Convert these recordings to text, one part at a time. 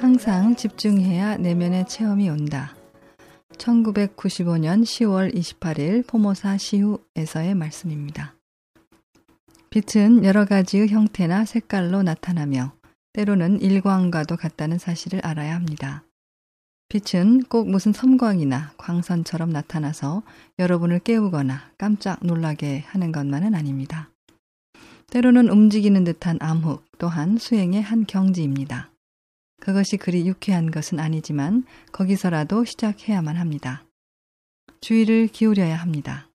항상 집중해야 내면의 체험이 온다. 1995년 10월 28일 포모사 시후에서의 말씀입니다. 빛은 여러 가지의 형태나 색깔로 나타나며 때로는 일광과도 같다는 사실을 알아야 합니다. 빛은 꼭 무슨 섬광이나 광선처럼 나타나서 여러분을 깨우거나 깜짝 놀라게 하는 것만은 아닙니다. 때로는 움직이는 듯한 암흑 또한 수행의 한 경지입니다. 그것이 그리 유쾌한 것은 아니지만 거기서라도 시작해야만 합니다. 주의를 기울여야 합니다.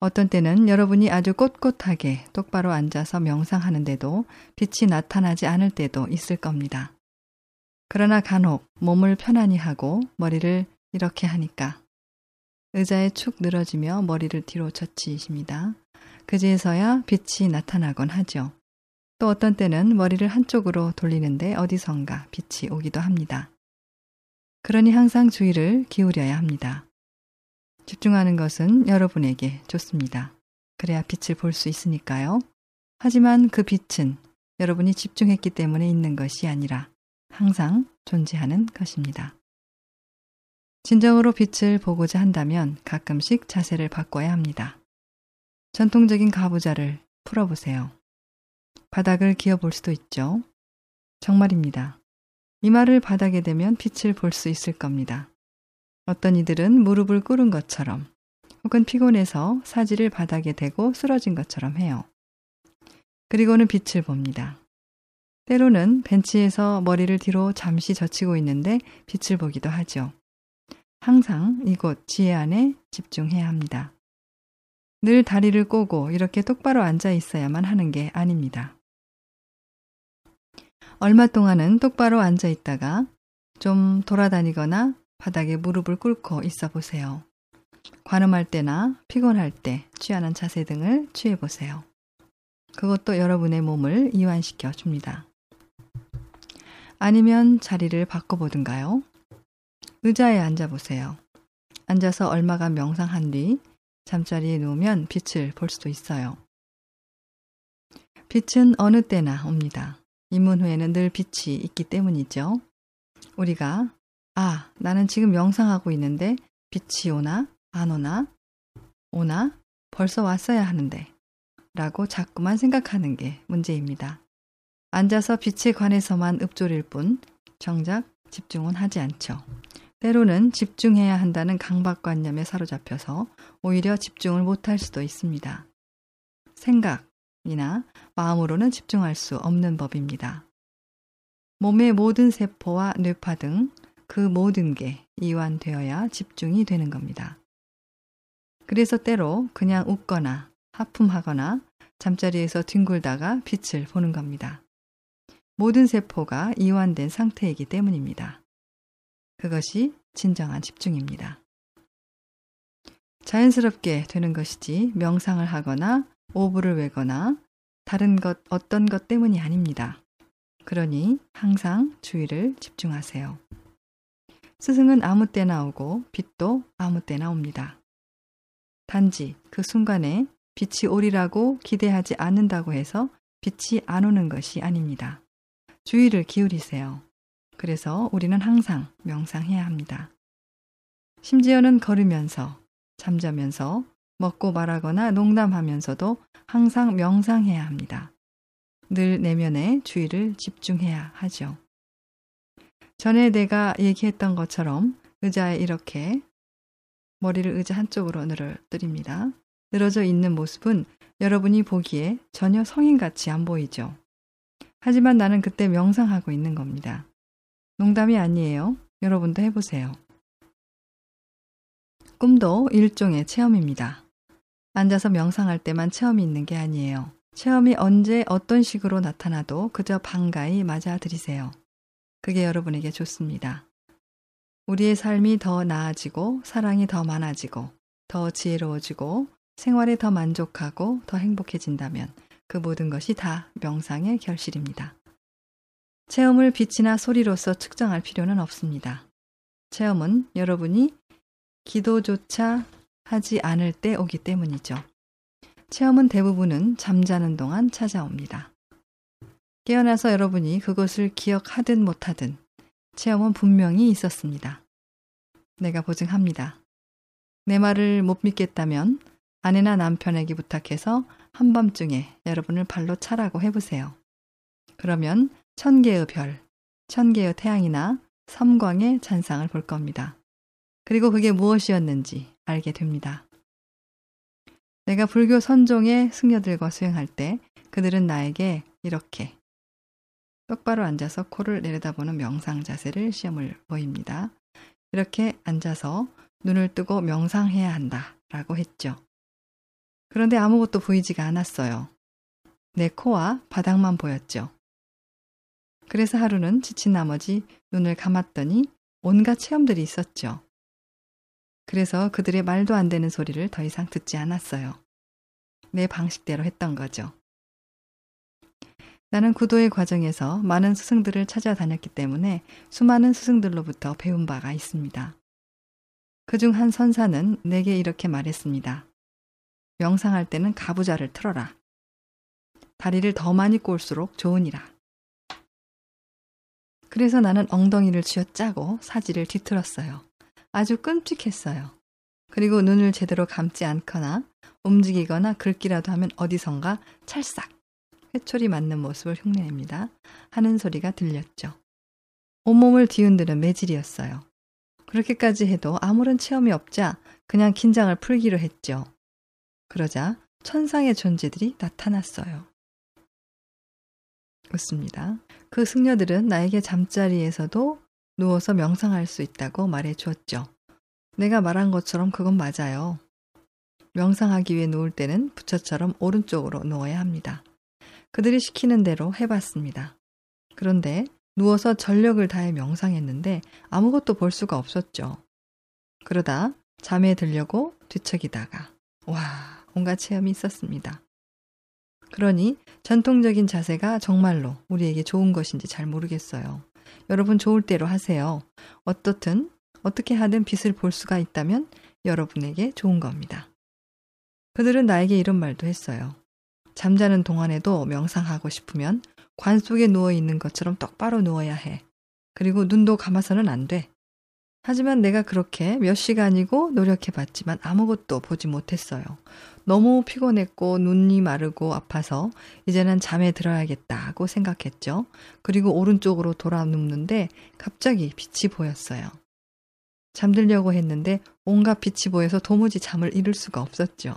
어떤 때는 여러분이 아주 꼿꼿하게 똑바로 앉아서 명상하는데도 빛이 나타나지 않을 때도 있을 겁니다. 그러나 간혹 몸을 편안히 하고 머리를 이렇게 하니까 의자에 축 늘어지며 머리를 뒤로 젖히십니다. 그제서야 빛이 나타나곤 하죠. 또 어떤 때는 머리를 한쪽으로 돌리는데 어디선가 빛이 오기도 합니다. 그러니 항상 주의를 기울여야 합니다. 집중하는 것은 여러분에게 좋습니다. 그래야 빛을 볼 수 있으니까요. 하지만 그 빛은 여러분이 집중했기 때문에 있는 것이 아니라 항상 존재하는 것입니다. 진정으로 빛을 보고자 한다면 가끔씩 자세를 바꿔야 합니다. 전통적인 가부좌를 풀어보세요. 바닥을 기어볼 수도 있죠. 정말입니다. 이마를 바닥에 대면 빛을 볼 수 있을 겁니다. 어떤 이들은 무릎을 꿇은 것처럼 혹은 피곤해서 사지를 바닥에 대고 쓰러진 것처럼 해요. 그리고는 빛을 봅니다. 때로는 벤치에서 머리를 뒤로 잠시 젖히고 있는데 빛을 보기도 하죠. 항상 이곳 지혜 안에 집중해야 합니다. 늘 다리를 꼬고 이렇게 똑바로 앉아 있어야만 하는 게 아닙니다. 얼마 동안은 똑바로 앉아 있다가 좀 돌아다니거나 바닥에 무릎을 꿇고 있어 보세요. 관음할 때나 피곤할 때 취하는 자세 등을 취해 보세요. 그것도 여러분의 몸을 이완시켜 줍니다. 아니면 자리를 바꿔보든가요. 의자에 앉아보세요. 앉아서 얼마간 명상한 뒤 잠자리에 누우면 빛을 볼 수도 있어요. 빛은 어느 때나 옵니다. 입문 후에는 늘 빛이 있기 때문이죠. 우리가 아, 나는 지금 명상하고 있는데 빛이 오나 안 오나 오나 벌써 왔어야 하는데 라고 자꾸만 생각하는 게 문제입니다. 앉아서 빛에 관해서만 읊조릴 뿐 정작 집중은 하지 않죠. 때로는 집중해야 한다는 강박관념에 사로잡혀서 오히려 집중을 못할 수도 있습니다. 생각이나 마음으로는 집중할 수 없는 법입니다. 몸의 모든 세포와 뇌파 등 그 모든 게 이완되어야 집중이 되는 겁니다. 그래서 때로 그냥 웃거나 하품하거나 잠자리에서 뒹굴다가 빛을 보는 겁니다. 모든 세포가 이완된 상태이기 때문입니다. 그것이 진정한 집중입니다. 자연스럽게 되는 것이지 명상을 하거나 오브를 외거나 다른 것 어떤 것 때문이 아닙니다. 그러니 항상 주의를 집중하세요. 스승은 아무 때나 오고 빛도 아무 때나 옵니다. 단지 그 순간에 빛이 오리라고 기대하지 않는다고 해서 빛이 안 오는 것이 아닙니다. 주의를 기울이세요. 그래서 우리는 항상 명상해야 합니다. 심지어는 걸으면서, 잠자면서, 먹고 말하거나 농담하면서도 항상 명상해야 합니다. 늘 내면에 주의를 집중해야 하죠. 전에 내가 얘기했던 것처럼 의자에 이렇게 머리를 의자 한쪽으로 늘어뜨립니다. 늘어져 있는 모습은 여러분이 보기에 전혀 성인같이 안 보이죠. 하지만 나는 그때 명상하고 있는 겁니다. 농담이 아니에요. 여러분도 해보세요. 꿈도 일종의 체험입니다. 앉아서 명상할 때만 체험이 있는 게 아니에요. 체험이 언제 어떤 식으로 나타나도 그저 반가이 맞아들이세요. 그게 여러분에게 좋습니다. 우리의 삶이 더 나아지고 사랑이 더 많아지고 더 지혜로워지고 생활에 더 만족하고 더 행복해진다면 그 모든 것이 다 명상의 결실입니다. 체험을 빛이나 소리로서 측정할 필요는 없습니다. 체험은 여러분이 기도조차 하지 않을 때 오기 때문이죠. 체험은 대부분은 잠자는 동안 찾아옵니다. 깨어나서 여러분이 그것을 기억하든 못하든 체험은 분명히 있었습니다. 내가 보증합니다. 내 말을 못 믿겠다면 아내나 남편에게 부탁해서 한밤중에 여러분을 발로 차라고 해보세요. 그러면 천 개의 별, 천 개의 태양이나 섬광의 잔상을 볼 겁니다. 그리고 그게 무엇이었는지 알게 됩니다. 내가 불교 선종의 승려들과 수행할 때 그들은 나에게 이렇게 똑바로 앉아서 코를 내려다보는 명상 자세를 시험을 보입니다. 이렇게 앉아서 눈을 뜨고 명상해야 한다 라고 했죠. 그런데 아무것도 보이지가 않았어요. 내 코와 바닥만 보였죠. 그래서 하루는 지친 나머지 눈을 감았더니 온갖 체험들이 있었죠. 그래서 그들의 말도 안 되는 소리를 더 이상 듣지 않았어요. 내 방식대로 했던 거죠. 나는 구도의 과정에서 많은 스승들을 찾아다녔기 때문에 수많은 스승들로부터 배운 바가 있습니다. 그중 한 선사는 내게 이렇게 말했습니다. 명상할 때는 가부좌를 틀어라. 다리를 더 많이 꼴수록 좋으니라. 그래서 나는 엉덩이를 쥐어 짜고 사지를 뒤틀었어요. 아주 끔찍했어요. 그리고 눈을 제대로 감지 않거나 움직이거나 긁기라도 하면 어디선가 찰싹 회초리 맞는 모습을 흉내냅니다. 하는 소리가 들렸죠. 온몸을 뒤흔드는 매질이었어요. 그렇게까지 해도 아무런 체험이 없자 그냥 긴장을 풀기로 했죠. 그러자 천상의 존재들이 나타났어요. 웃습니다. 그 승려들은 나에게 잠자리에서도 누워서 명상할 수 있다고 말해 주었죠. 내가 말한 것처럼 그건 맞아요. 명상하기 위해 누울 때는 부처처럼 오른쪽으로 누워야 합니다. 그들이 시키는 대로 해봤습니다. 그런데 누워서 전력을 다해 명상했는데 아무것도 볼 수가 없었죠. 그러다 잠에 들려고 뒤척이다가 와 온갖 체험이 있었습니다. 그러니 전통적인 자세가 정말로 우리에게 좋은 것인지 잘 모르겠어요. 여러분 좋을 대로 하세요. 어떻든 어떻게 하든 빛을 볼 수가 있다면 여러분에게 좋은 겁니다. 그들은 나에게 이런 말도 했어요. 잠자는 동안에도 명상하고 싶으면 관 속에 누워 있는 것처럼 똑바로 누워야 해. 그리고 눈도 감아서는 안 돼. 하지만 내가 그렇게 몇 시간이고 노력해 봤지만 아무것도 보지 못했어요. 너무 피곤했고 눈이 마르고 아파서 이제는 잠에 들어야겠다고 생각했죠. 그리고 오른쪽으로 돌아 눕는데 갑자기 빛이 보였어요. 잠들려고 했는데 온갖 빛이 보여서 도무지 잠을 이룰 수가 없었죠.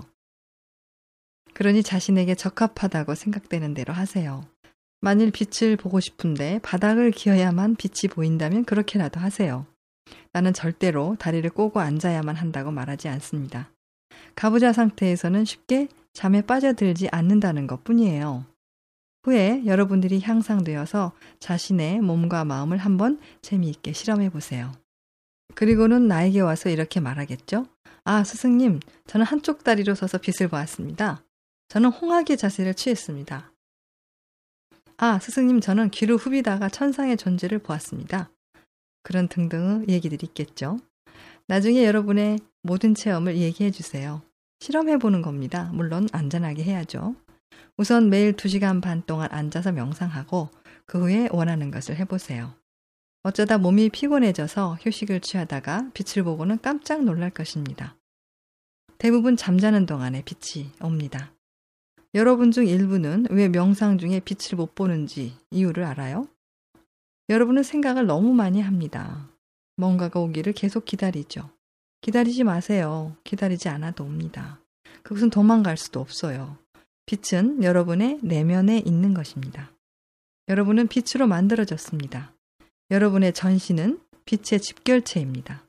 그러니 자신에게 적합하다고 생각되는 대로 하세요. 만일 빛을 보고 싶은데 바닥을 기어야만 빛이 보인다면 그렇게라도 하세요. 나는 절대로 다리를 꼬고 앉아야만 한다고 말하지 않습니다. 가부좌 상태에서는 쉽게 잠에 빠져들지 않는다는 것 뿐이에요. 후에 여러분들이 향상되어서 자신의 몸과 마음을 한번 재미있게 실험해 보세요. 그리고는 나에게 와서 이렇게 말하겠죠? 아, 스승님, 저는 한쪽 다리로 서서 빛을 보았습니다. 저는 홍학의 자세를 취했습니다. 아, 스승님, 저는 귀를 후비다가 천상의 존재를 보았습니다. 그런 등등의 얘기들이 있겠죠. 나중에 여러분의 모든 체험을 얘기해 주세요. 실험해 보는 겁니다. 물론 안전하게 해야죠. 우선 매일 2시간 반 동안 앉아서 명상하고 그 후에 원하는 것을 해보세요. 어쩌다 몸이 피곤해져서 휴식을 취하다가 빛을 보고는 깜짝 놀랄 것입니다. 대부분 잠자는 동안에 빛이 옵니다. 여러분 중 일부는 왜 명상 중에 빛을 못 보는지 이유를 알아요? 여러분은 생각을 너무 많이 합니다. 뭔가가 오기를 계속 기다리죠. 기다리지 마세요. 기다리지 않아도 옵니다. 그것은 도망갈 수도 없어요. 빛은 여러분의 내면에 있는 것입니다. 여러분은 빛으로 만들어졌습니다. 여러분의 전신은 빛의 집결체입니다.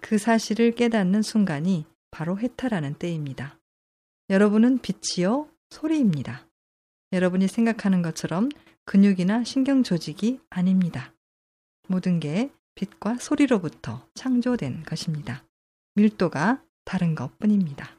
그 사실을 깨닫는 순간이 바로 해탈하는 때입니다. 여러분은 빛이요, 소리입니다. 여러분이 생각하는 것처럼 근육이나 신경 조직이 아닙니다. 모든 게 빛과 소리로부터 창조된 것입니다. 밀도가 다른 것 뿐입니다.